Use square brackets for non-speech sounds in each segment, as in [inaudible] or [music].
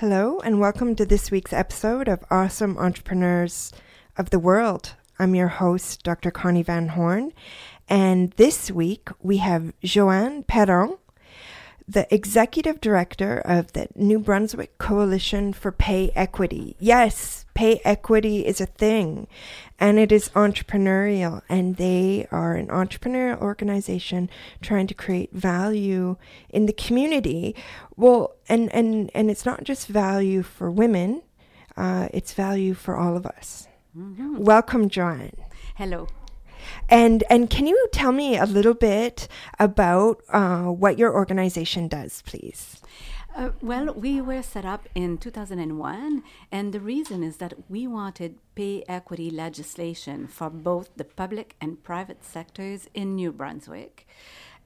Hello, and welcome to this week's episode of Awesome Entrepreneurs of the World. I'm your host, Dr. Connie Van Horn, and this week we have Johanne Perron, the executive director of the New Brunswick Coalition for Pay Equity. Yes, pay equity is a thing and it is entrepreneurial and they are an entrepreneurial organization trying to create value in the community well and and and it's not just value for women uh, it's value for all of us mm-hmm. welcome johanne hello and and can you tell me a little bit about uh, what your organization does, please? Uh, well, we were set up in 2001, and the reason is that we wanted pay equity legislation for both the public and private sectors in New Brunswick.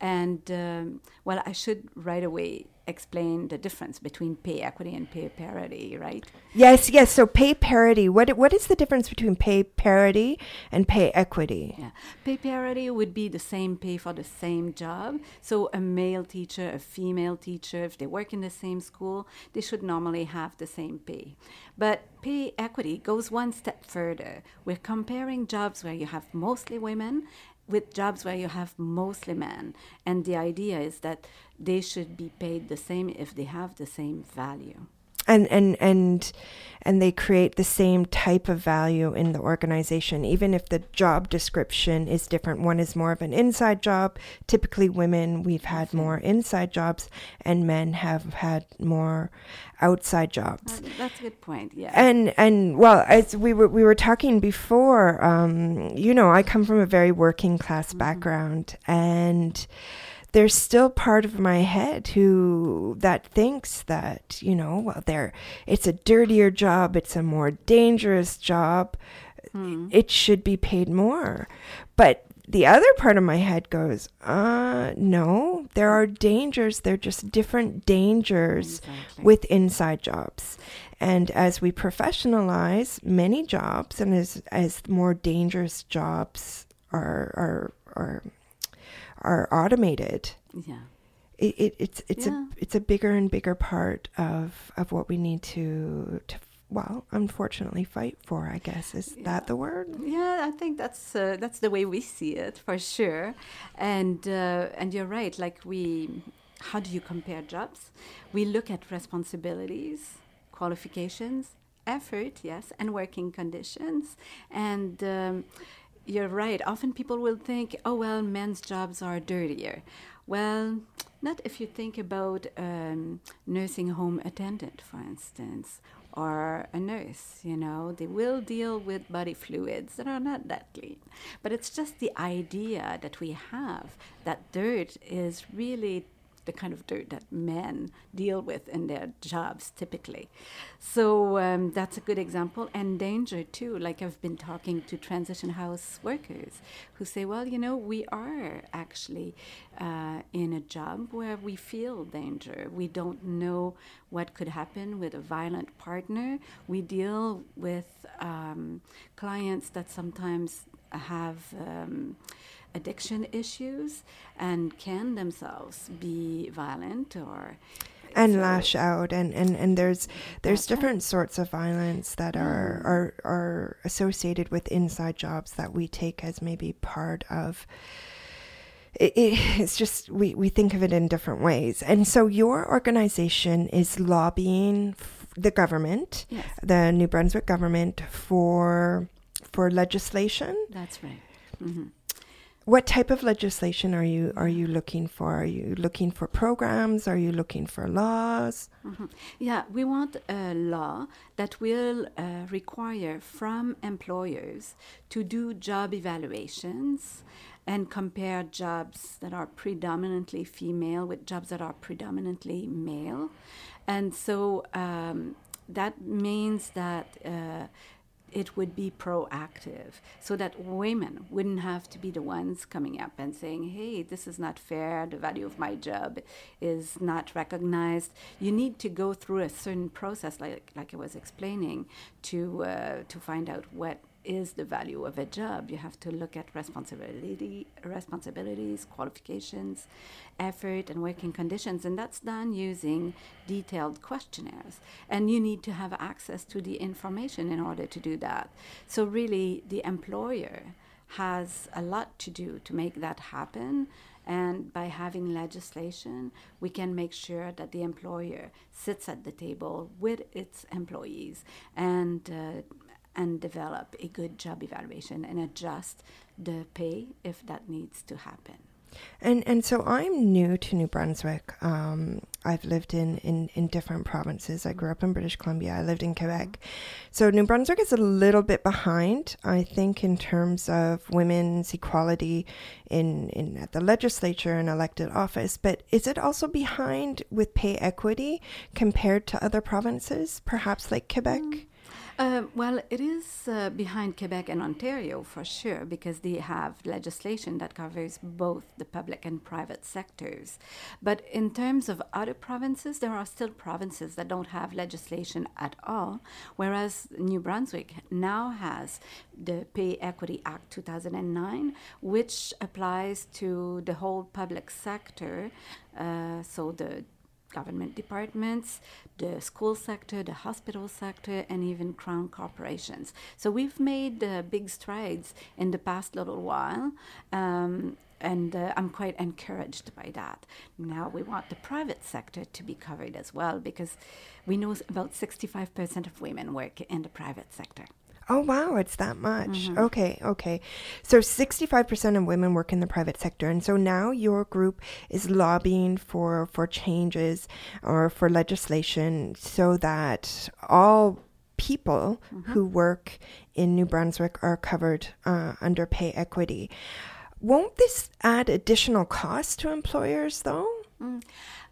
And um, well, I should right away explain the difference between pay equity and pay parity, right? Yes, yes. So pay parity. What what is the difference between pay parity and pay equity? Yeah, pay parity would be the same pay for the same job. So a male teacher, a female teacher, if they work in the same school, they should normally have the same pay. But pay equity goes one step further. We're comparing jobs where you have mostly women with jobs where you have mostly men. And the idea is that they should be paid the same if they have the same value and and and and they create the same type of value in the organization even if the job description is different. One is more of an inside job. Typically women we've had more inside jobs and men have had more outside jobs. That's a good point yeah. And and well as we were we were talking before um, you know i come from a very working class mm-hmm. background and there's still part of my head who that thinks that you know well there it's a dirtier job it's a more dangerous job hmm. it should be paid more but the other part of my head goes uh no there are dangers they're just different dangers exactly. with inside jobs and as we professionalize many jobs and as as more dangerous jobs are are are are automated, yeah, it, it it's it's yeah. a it's a bigger and bigger part of of what we need to to well, unfortunately, fight for. I guess is yeah. that the word? Yeah, I think that's uh, that's the way we see it for sure. And uh, and you're right. Like we, how do you compare jobs? We look at responsibilities, qualifications, effort, yes, and working conditions, and. Um, you're right. Often people will think, oh, well, men's jobs are dirtier. Well, not if you think about um, nursing home attendant, for instance, or a nurse, you know, they will deal with body fluids that are not that clean. But it's just the idea that we have that dirt is really the kind of dirt that men deal with in their jobs typically. So um, that's a good example. And danger too. Like I've been talking to transition house workers who say, well, you know, we are actually uh, in a job where we feel danger. We don't know what could happen with a violent partner. We deal with um, clients that sometimes have. Um, addiction issues and can themselves be violent or and so lash out and, and, and there's there's different sorts of violence that are, mm. are are associated with inside jobs that we take as maybe part of it, it, it's just we, we think of it in different ways and so your organization is lobbying the government yes. the new brunswick government for for legislation that's right mm-hmm. What type of legislation are you are you looking for? Are you looking for programs? Are you looking for laws? Mm-hmm. Yeah, we want a law that will uh, require from employers to do job evaluations and compare jobs that are predominantly female with jobs that are predominantly male, and so um, that means that. Uh, it would be proactive so that women wouldn't have to be the ones coming up and saying, hey, this is not fair, the value of my job is not recognized. You need to go through a certain process, like, like I was explaining, to, uh, to find out what is the value of a job. You have to look at responsibility, responsibilities, qualifications, effort, and working conditions, and that's done using detailed questionnaires. And you need to have access to the information in order to do that. So really, the employer has a lot to do to make that happen. And by having legislation, we can make sure that the employer sits at the table with its employees and uh, and develop a good job evaluation and adjust the pay if that needs to happen. And and so I'm new to New Brunswick. Um, I've lived in, in, in different provinces. I grew up in British Columbia. I lived in Quebec. So New Brunswick is a little bit behind, I think, in terms of women's equality in, in at the legislature and elected office. But is it also behind with pay equity compared to other provinces, perhaps like Quebec? Mm. Uh, well, it is uh, behind Quebec and Ontario for sure because they have legislation that covers both the public and private sectors. But in terms of other provinces, there are still provinces that don't have legislation at all, whereas New Brunswick now has the Pay Equity Act 2009, which applies to the whole public sector. Uh, so the government departments, the school sector, the hospital sector, and even crown corporations. So we've made uh, big strides in the past little while. Um, and uh, I'm quite encouraged by that. Now we want the private sector to be covered as well because we know about 65% of women work in the private sector. Oh, wow, it's that much. Mm-hmm. Okay, okay. So 65% of women work in the private sector. And so now your group is lobbying for, for changes or for legislation so that all people mm-hmm. who work in New Brunswick are covered uh, under pay equity. Won't this add additional cost to employers, though? Mm.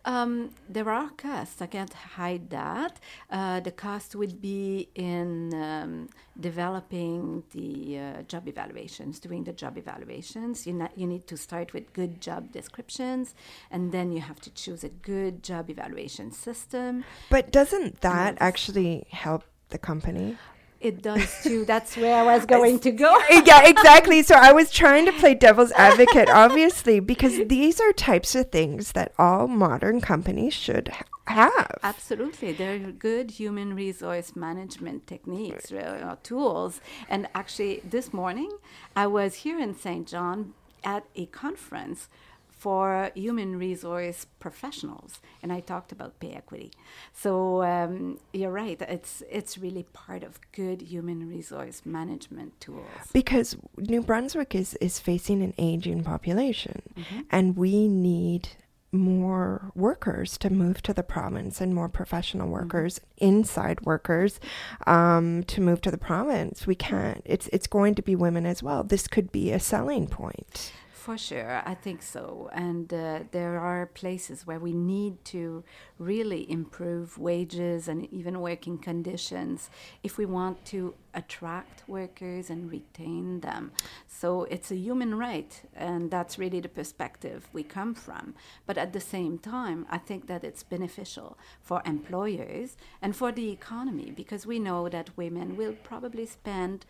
Um, there are costs. I can't hide that. Uh, the cost would be in um, developing the uh, job evaluations, doing the job evaluations. You, not, you need to start with good job descriptions, and then you have to choose a good job evaluation system. But doesn't that actually help the company? It does too. That's where I was [laughs] going to go. [laughs] yeah, exactly. So I was trying to play devil's advocate, obviously, because [laughs] these are types of things that all modern companies should have. Absolutely. They're good human resource management techniques, right. or tools. And actually, this morning, I was here in Saint John at a conference for human resource professionals, and I talked about pay equity. So um, you're right; it's it's really part of good human resource management tools. Because New Brunswick is is facing an aging population, mm-hmm. and we need more workers to move to the province and more professional mm-hmm. workers mm-hmm. inside workers um, to move to the province we can't it's it's going to be women as well this could be a selling point for sure, I think so. And uh, there are places where we need to really improve wages and even working conditions if we want to attract workers and retain them. So it's a human right, and that's really the perspective we come from. But at the same time, I think that it's beneficial for employers and for the economy because we know that women will probably spend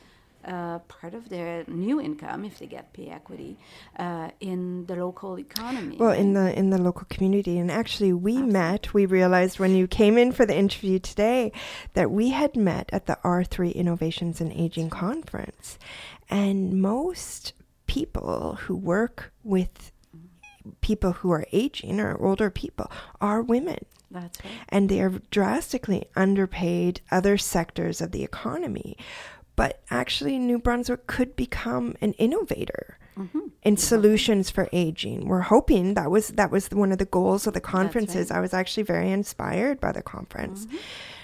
uh, part of their new income if they get pay equity uh, in the local economy. Well, in the in the local community, and actually, we Absolutely. met. We realized when you came in for the interview today that we had met at the R three Innovations in Aging conference, and most people who work with people who are aging or older people are women. That's right. And they are drastically underpaid other sectors of the economy but actually New Brunswick could become an innovator mm-hmm. in solutions for aging. We're hoping that was that was one of the goals of the conferences. Right. I was actually very inspired by the conference. Mm-hmm.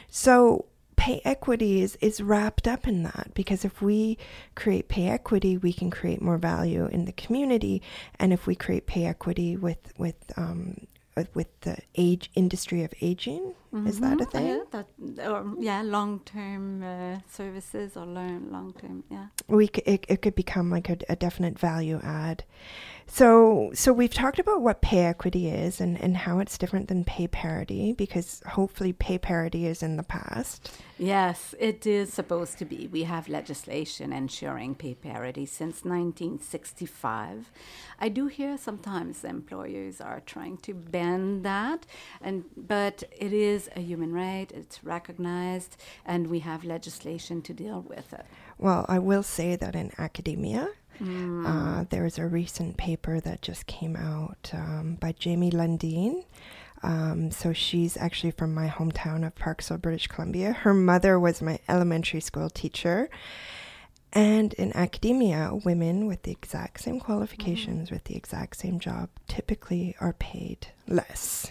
So pay equity is, is wrapped up in that because if we create pay equity, we can create more value in the community, and if we create pay equity with with um, with the age industry of aging. Mm-hmm. Is that a mm-hmm. thing? Yeah, that, or yeah, long term uh, services or learn long term. Yeah, we c- it, it could become like a, a definite value add. So, so we've talked about what pay equity is and, and how it's different than pay parity because hopefully pay parity is in the past. Yes, it is supposed to be. We have legislation ensuring pay parity since 1965. I do hear sometimes employers are trying to bend that, and but it is a human right. It's recognized, and we have legislation to deal with it. Well, I will say that in academia, Mm. Uh, there's a recent paper that just came out um, by Jamie Lundeen. Um, so she's actually from my hometown of Parksville, British Columbia. Her mother was my elementary school teacher. And in academia, women with the exact same qualifications, mm-hmm. with the exact same job, typically are paid less.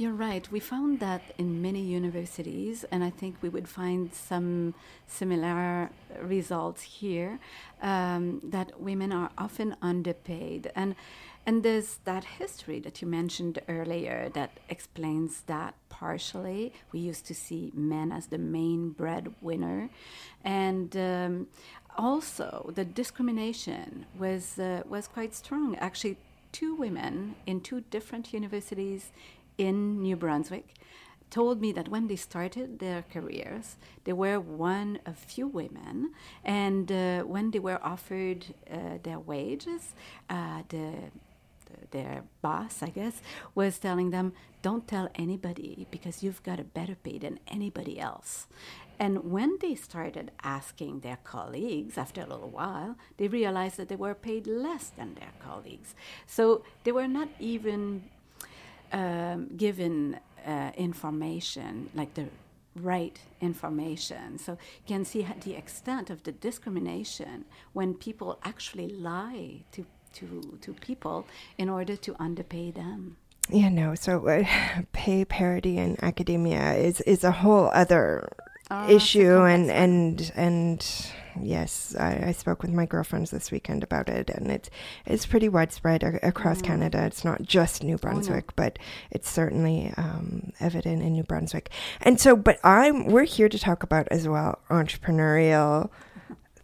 You're right. We found that in many universities, and I think we would find some similar results here, um, that women are often underpaid. And and there's that history that you mentioned earlier that explains that partially. We used to see men as the main breadwinner, and um, also the discrimination was uh, was quite strong. Actually, two women in two different universities in New Brunswick told me that when they started their careers, they were one of few women, and uh, when they were offered uh, their wages, uh, the, the, their boss, I guess, was telling them, "Don't tell anybody because you've got a better pay than anybody else." And when they started asking their colleagues after a little while, they realized that they were paid less than their colleagues. So they were not even um, given uh, information, like the right information. So you can see the extent of the discrimination when people actually lie to, to, to people in order to underpay them. Yeah, no. So uh, [laughs] pay parity in academia is is a whole other oh, issue, and and and yes, I, I, spoke with my girlfriends this weekend about it, and it's it's pretty widespread across mm. Canada. It's not just New Brunswick, oh, no. but it's certainly um, evident in New Brunswick. And so, but I'm we're here to talk about as well entrepreneurial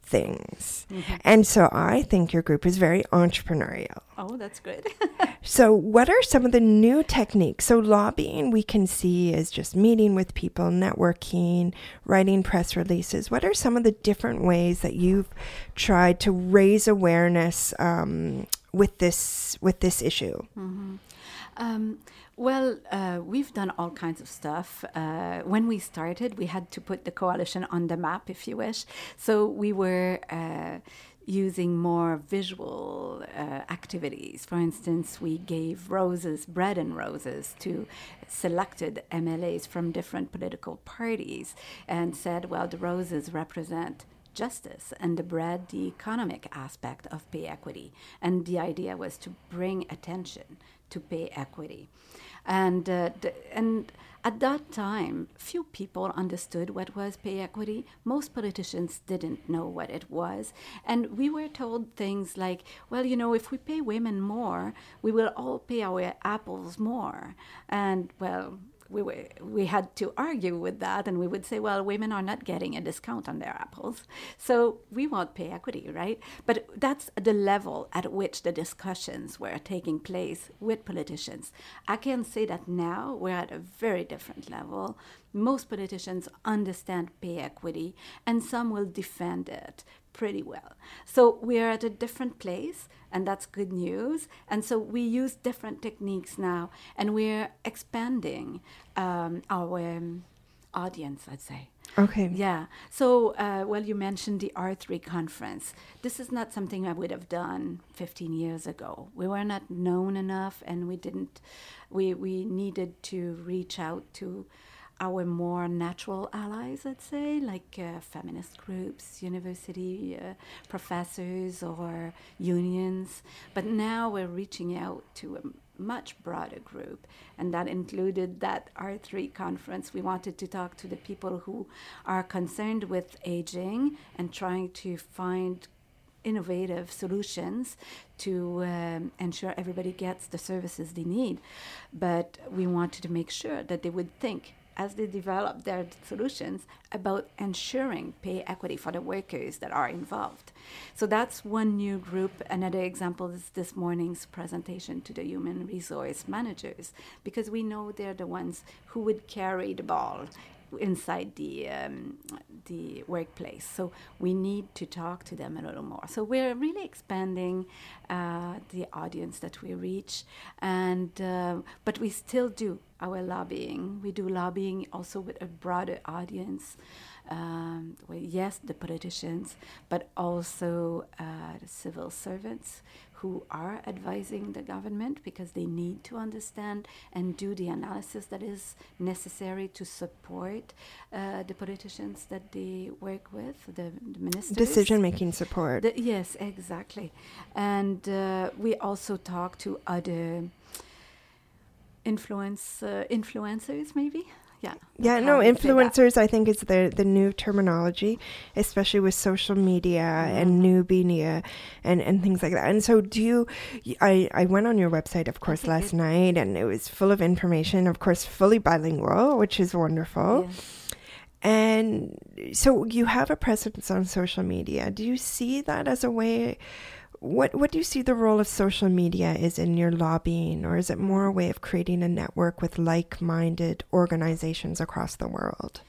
things. Mm-hmm. And so I think your group is very entrepreneurial. Oh, that's good. [laughs] so, what are some of the new techniques? So, lobbying we can see is just meeting with people, networking, writing press releases. What are some of the different ways that you've tried to raise awareness um, with this with this issue? Mm-hmm. Um, well, uh, we've done all kinds of stuff. Uh, when we started, we had to put the coalition on the map, if you wish. So we were uh, using more visual uh, activities. For instance, we gave roses, bread and roses, to selected MLAs from different political parties and said, well, the roses represent justice and the bread the economic aspect of pay equity. And the idea was to bring attention to pay equity. And, uh, and at that time, few people understood what was pay equity. Most politicians didn't know what it was. And we were told things like, well, you know, if we pay women more, we will all pay our apples more. And, well, we, were, we had to argue with that, and we would say, well, women are not getting a discount on their apples. So we want pay equity, right? But that's the level at which the discussions were taking place with politicians. I can say that now we're at a very different level. Most politicians understand pay equity, and some will defend it pretty well. So we're at a different place, and that's good news. And so we use different techniques now, and we're expanding um, our um, audience, I'd say. Okay. Yeah. So, uh, well, you mentioned the R3 conference. This is not something I would have done 15 years ago. We were not known enough, and we didn't. We we needed to reach out to our more natural allies, I'd say, like uh, feminist groups, university uh, professors, or unions. But now we're reaching out to a much broader group, and that included that R3 conference. We wanted to talk to the people who are concerned with aging and trying to find innovative solutions to um, ensure everybody gets the services they need. But we wanted to make sure that they would think as they develop their solutions about ensuring pay equity for the workers that are involved. So that's one new group. Another example is this morning's presentation to the human resource managers, because we know they're the ones who would carry the ball inside the um, the workplace. So we need to talk to them a little more. So we're really expanding uh, the audience that we reach, and uh, but we still do our lobbying. We do lobbying also with a broader audience. Um, well, yes, the politicians, but also uh, the civil servants who are advising the government because they need to understand and do the analysis that is necessary to support uh, the politicians that they work with, the, the ministers. Decision making support. The, yes, exactly. And uh, we also talk to other influence uh, influencers, maybe yeah. Yeah, no, influencers I think is the the new terminology, especially with social media mm-hmm. and new media and, and things like that. And so do you I, I went on your website of course last night and it was full of information, of course fully bilingual, which is wonderful. And so you have a presence on social media. Do you see that as a way what what do you see the role of social media is in your lobbying, or is it more a way of creating a network with like-minded organizations across the world?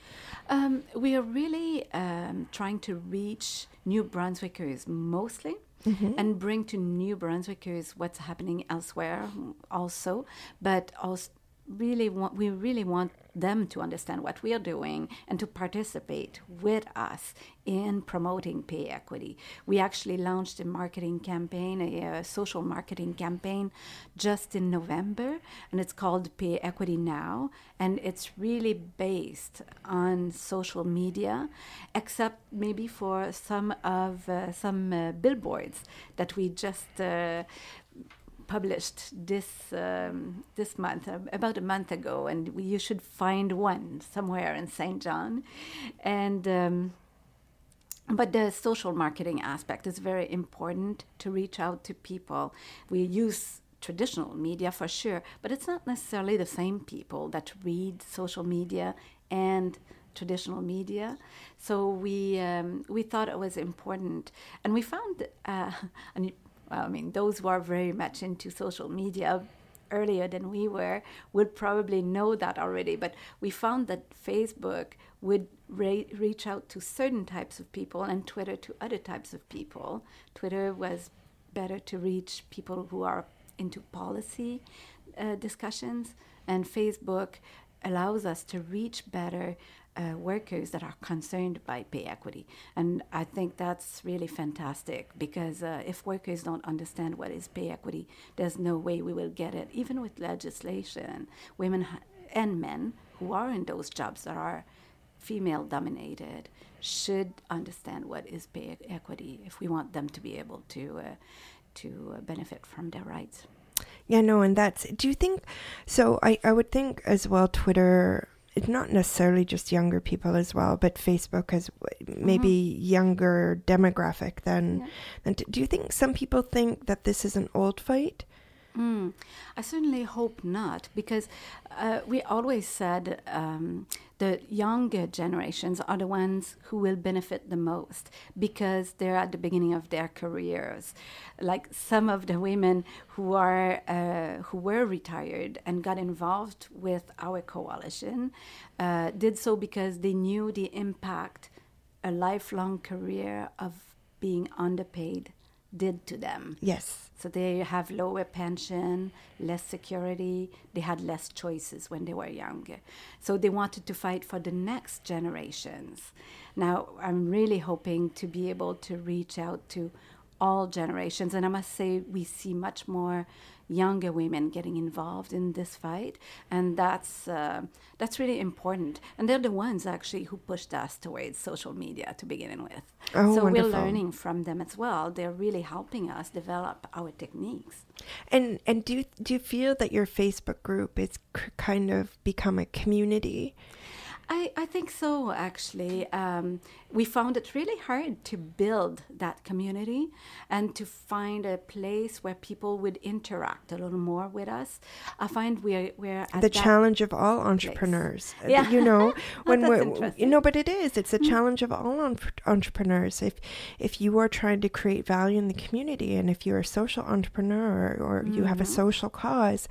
Um, we are really um, trying to reach New Brunswickers mostly. Mm-hmm. And bring to New Brunswickers what's happening elsewhere, also, but also really want we really want them to understand what we are doing and to participate with us in promoting pay equity. We actually launched a marketing campaign, a, a, social marketing campaign, just in November, and it's called Pay Equity Now, and it's really based on social media, except maybe for some of uh, some uh, billboards that we just uh, published this um, this month, about a month ago, and you should find one somewhere in Saint John, and. Um, but the social marketing aspect is very important to reach out to people. We use traditional media for sure, but it's not necessarily the same people that read social media and traditional media. So we um, we thought it was important, and we found, uh, [laughs] I mean, those who are very much into social media earlier than we were would probably know that already. But we found that Facebook would re- reach out to certain types of people and Twitter to other types of people. Twitter was better to reach people who are into policy uh, discussions, and Facebook allows us to reach better uh, workers that are concerned by pay equity. And I think that's really fantastic because uh, if workers don't understand what is pay equity, there's no way we will get it. Even with legislation, women ha- and men who are in those jobs that are female dominated should understand what is pay equity if we want them to be able to uh, to benefit from their rights. Yeah, no, and that's. Do you think? So I I would think as well. Twitter not necessarily just younger people as well, but Facebook has maybe mm-hmm. younger demographic than. Yeah. than t- do you think some people think that this is an old fight? Mm, I certainly hope not, because uh, we always said um, the younger generations are the ones who will benefit the most because they're at the beginning of their careers. Like some of the women who are uh, who were retired and got involved with our coalition uh, did so because they knew the impact a lifelong career of being underpaid did to them. Yes. So they have lower pension, less security. They had less choices when they were younger. So they wanted to fight for the next generations. Now, I'm really hoping to be able to reach out to all generations. And I must say, we see much more younger women getting involved in this fight, and that's uh, that's really important. And they're the ones actually who pushed us towards social media to begin with. Oh, so wonderful. we're learning from them as well. They're really helping us develop our techniques. And and do you, do you feel that your Facebook group is kind of become a community? I, I think so, actually. Um, we found it really hard to build that community and to find a place where people would interact a little more with us. I find we're, we're the challenge of all entrepreneurs. Place. [laughs] Yeah. You know, [laughs] when we're, you know, but it is, it's a mm. challenge of all entrepreneurs. If, if you are trying to create value in the community and if you're a social entrepreneur or, or mm-hmm. you have a mm-hmm. social cause,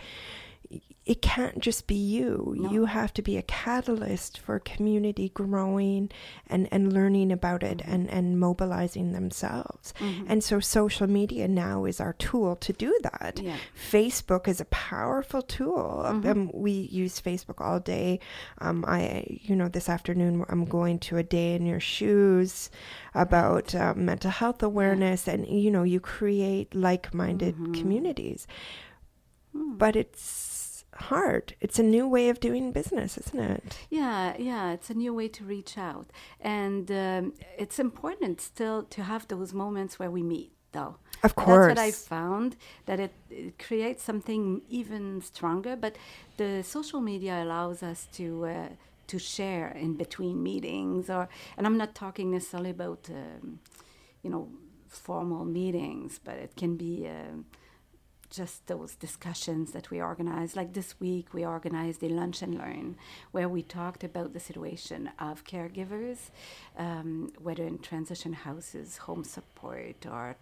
it can't just be you. No. You have to be a catalyst for community growing and, and learning about it mm-hmm. and, and mobilizing themselves. Mm-hmm. And so social media now is our tool to do that. Yeah. Facebook is a powerful tool. Mm-hmm. Um, we use Facebook all day. Um, I, you know, this afternoon I'm going to a day in your shoes about uh, mental health awareness, yeah. and you know, you create like-minded mm-hmm. communities. Hmm. But it's hard. It's a new way of doing business, isn't it? Yeah, yeah, it's a new way to reach out. And um, it's important still to have those moments where we meet, though. Of course. That's what I found, that it, it, creates something even stronger. But the social media allows us to. Uh, to share in between meetings, or and I'm not talking necessarily about, um, you know, formal meetings, but it can be uh, just those discussions that we organized. Like this week, we organized a lunch and learn where we talked about the situation of caregivers, um, whether in transition houses, home support, or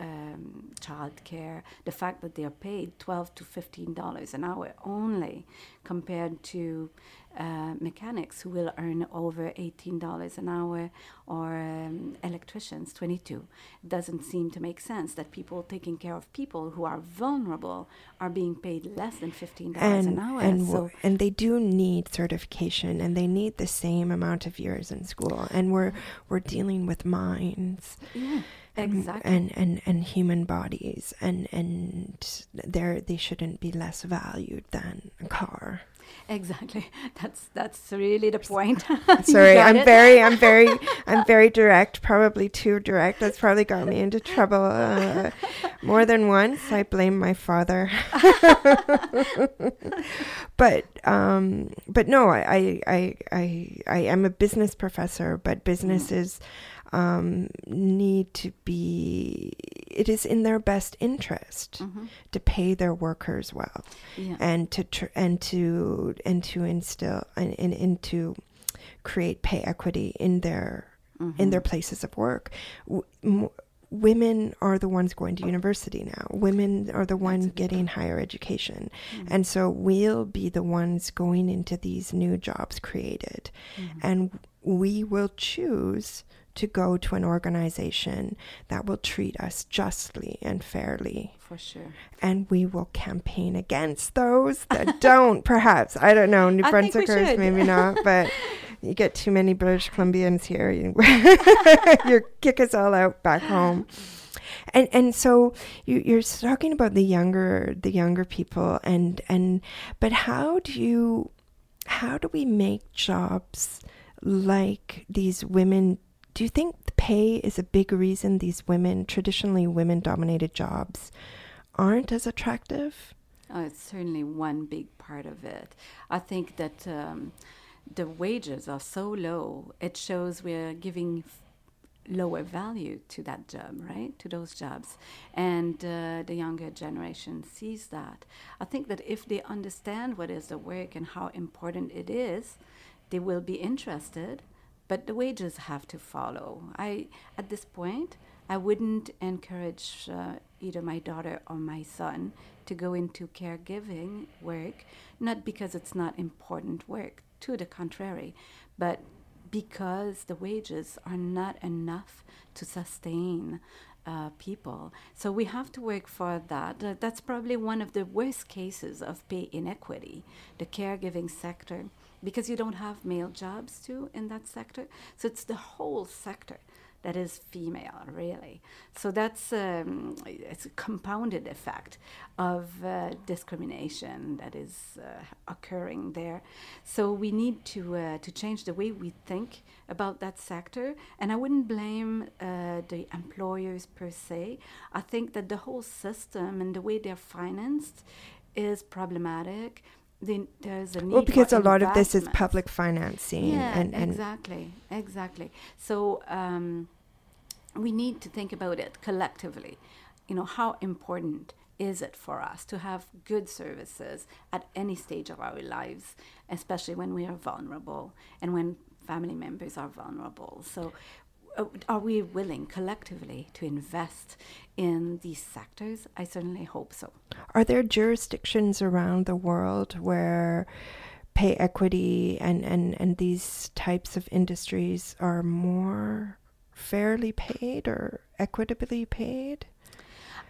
um, childcare, the fact that they are paid twelve to fifteen dollars an hour only, compared to uh, mechanics who will earn over $18 an hour or um, electricians 22 it doesn't seem to make sense that people taking care of people who are vulnerable are being paid less than $15 and, an hour. and, so and they do need certification and they need the same amount of years in school. And we're we're dealing with minds. Yeah exactly. and, and and human bodies and and they they shouldn't be less valued than a car [laughs] Exactly. That's that's really the point. [laughs] [laughs] Sorry, I'm it. very I'm very I'm very direct, probably too direct. That's probably got me into trouble uh, more than once. I blame my father. but um but no, I I I I am a business professor, but business mm. is um, need to be it is in their best interest mm-hmm. to pay their workers well yeah. and to tr- and to and to instill and, and, and to create pay equity in their mm-hmm. in their places of work w- m- women are the ones going to university now. Women are the ones getting higher education. Mm-hmm. And so we'll be the ones going into these new jobs created. Mm-hmm. And we will choose to go to an organization that will treat us justly and fairly. For sure. And we will campaign against those that [laughs] don't, perhaps. I don't know. New Brunswickers, maybe not, [laughs] but you get too many British Columbians here. You, [laughs] you kick us all out back home. And and so you, you're talking about the younger the younger people and and but how do you how do we make jobs like these women do you think the pay is a big reason these women, traditionally women dominated jobs, aren't as attractive? Oh, it's certainly one big part of it. I think that um, the wages are so low, it shows we're giving lower value to that job, right? To those jobs. And uh, the younger generation sees that. I think that if they understand what is the work and how important it is, they will be interested but the wages have to follow. I at this point, I wouldn't encourage uh, either my daughter or my son to go into caregiving work, not because it's not important work, to the contrary, but because the wages are not enough to sustain uh, people. So we have to work for that. Uh, that's probably one of the worst cases of pay inequity, the caregiving sector because you don't have male jobs too in that sector. So it's the whole sector that is female, really. So that's um, it's a compounded effect of uh, discrimination that is uh, occurring there. So we need to uh, to change the way we think about that sector. And I wouldn't blame uh, the employers per se. I think that the whole system and the way they're financed is problematic the, there's a need. Well, because a lot of this is public financing, Yeah, and, and exactly, exactly. So um, we need to think about it collectively. You know, how important is it for us to have good services at any stage of our lives, especially when we are vulnerable and when family members are vulnerable? So. Uh, Are we willing collectively to invest in these sectors? I certainly hope so. Are there jurisdictions around the world where pay equity and, and, and these types of industries are more fairly paid or equitably paid?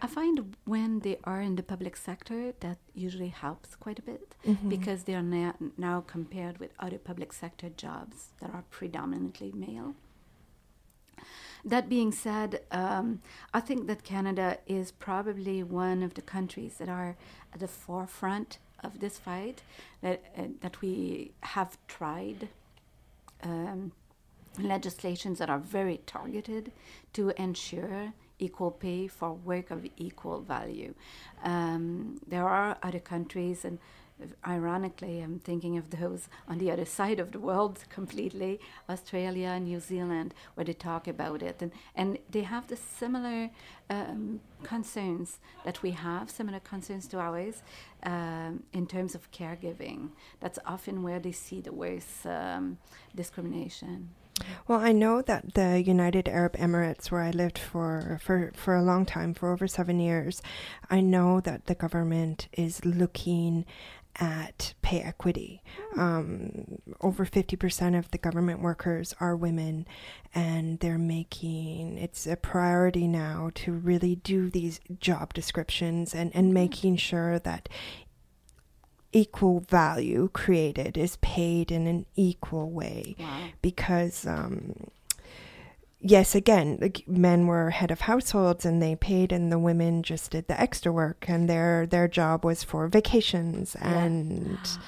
I find when they are in the public sector, that usually helps quite a bit Mm-hmm. because they are now, now compared with other public sector jobs that are predominantly male. That being said, um, I think that Canada is probably one of the countries that are at the forefront of this fight. That uh, that we have tried um, legislations that are very targeted to ensure equal pay for work of equal value. Um, there are other countries, and ironically, I'm thinking of those on the other side of the world completely Australia and New Zealand, where they talk about it. And, and they have the similar um, concerns that we have, similar concerns to ours um, in terms of caregiving. That's often where they see the worst um, discrimination. Well, I know that the United Arab Emirates, where I lived for, for, for a long time, for over seven years, I know that the government is looking at pay equity. Um, over 50% of the government workers are women, and they're making it's a priority now to really do these job descriptions and, and making sure that equal value created is paid in an equal way Wow. because um, yes again like men were head of households and they paid and the women just did the extra work and their their job was for vacations Yeah. and [gasps]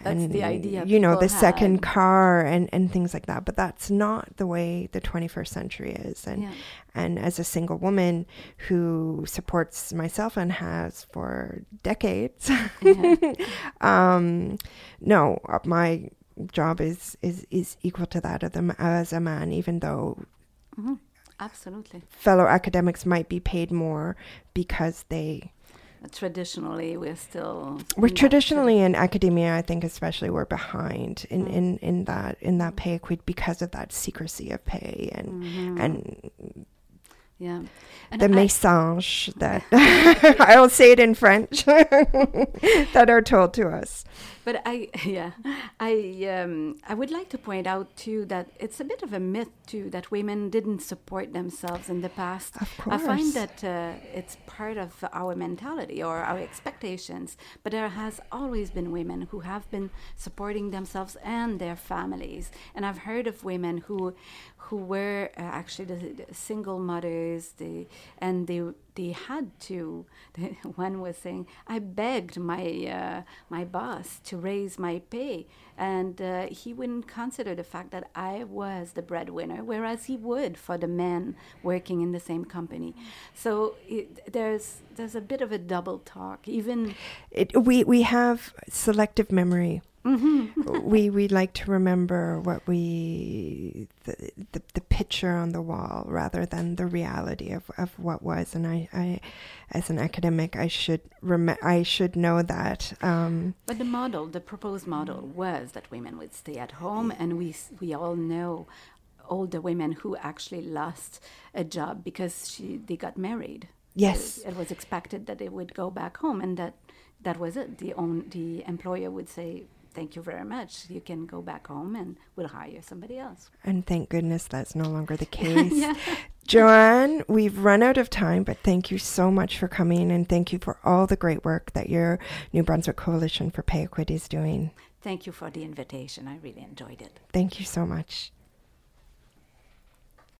That's and the idea you know the second car and and things like that but that's not the way the 21st century is and Yeah. and as a single woman who supports myself and has for decades Yeah. [laughs] um no uh, my job is is is equal to that of them as a man even though Mhm. Absolutely. fellow academics might be paid more because they Traditionally, we're still. we're traditionally in academia i think especially we're behind in Mm. in in that in that pay equity because of that secrecy of pay and Mhm. and yeah, and the I- message that [laughs] [laughs] I'll say it in French [laughs] that are told to us. But I, yeah, I, um, I would like to point out too that it's a bit of a myth too that women didn't support themselves in the past. Of course. I find that uh, it's part of our mentality or our expectations. But there has always been women who have been supporting themselves and their families, and I've heard of women who, who were uh, actually the, the single mothers, the, and they they had to. [laughs] One was saying, "I begged my uh, my boss to raise my pay, and uh, he wouldn't consider the fact that I was the breadwinner, whereas he would for the men working in the same company." So it, there's there's a bit of a double talk, even. It, we we have selective memory. [laughs] we we like to remember what we the, the the picture on the wall rather than the reality of, of what was. And I, I as an academic, I should rem- I should know that. Um, But the model, the proposed model, was that women would stay at home, and we we all know all the women who actually lost a job because she they got married. Yes. it, it was expected that they would go back home, and that that was it. The own the employer would say. Thank you very much. You can go back home and we'll hire somebody else. and thank goodness that's no longer the [laughs] case. Johanne, we've run out of time, but thank you so much for coming and thank you for all the great work that your New Brunswick Coalition for Pay Equity is doing. Thank you for the invitation. I really enjoyed it. Thank you so much.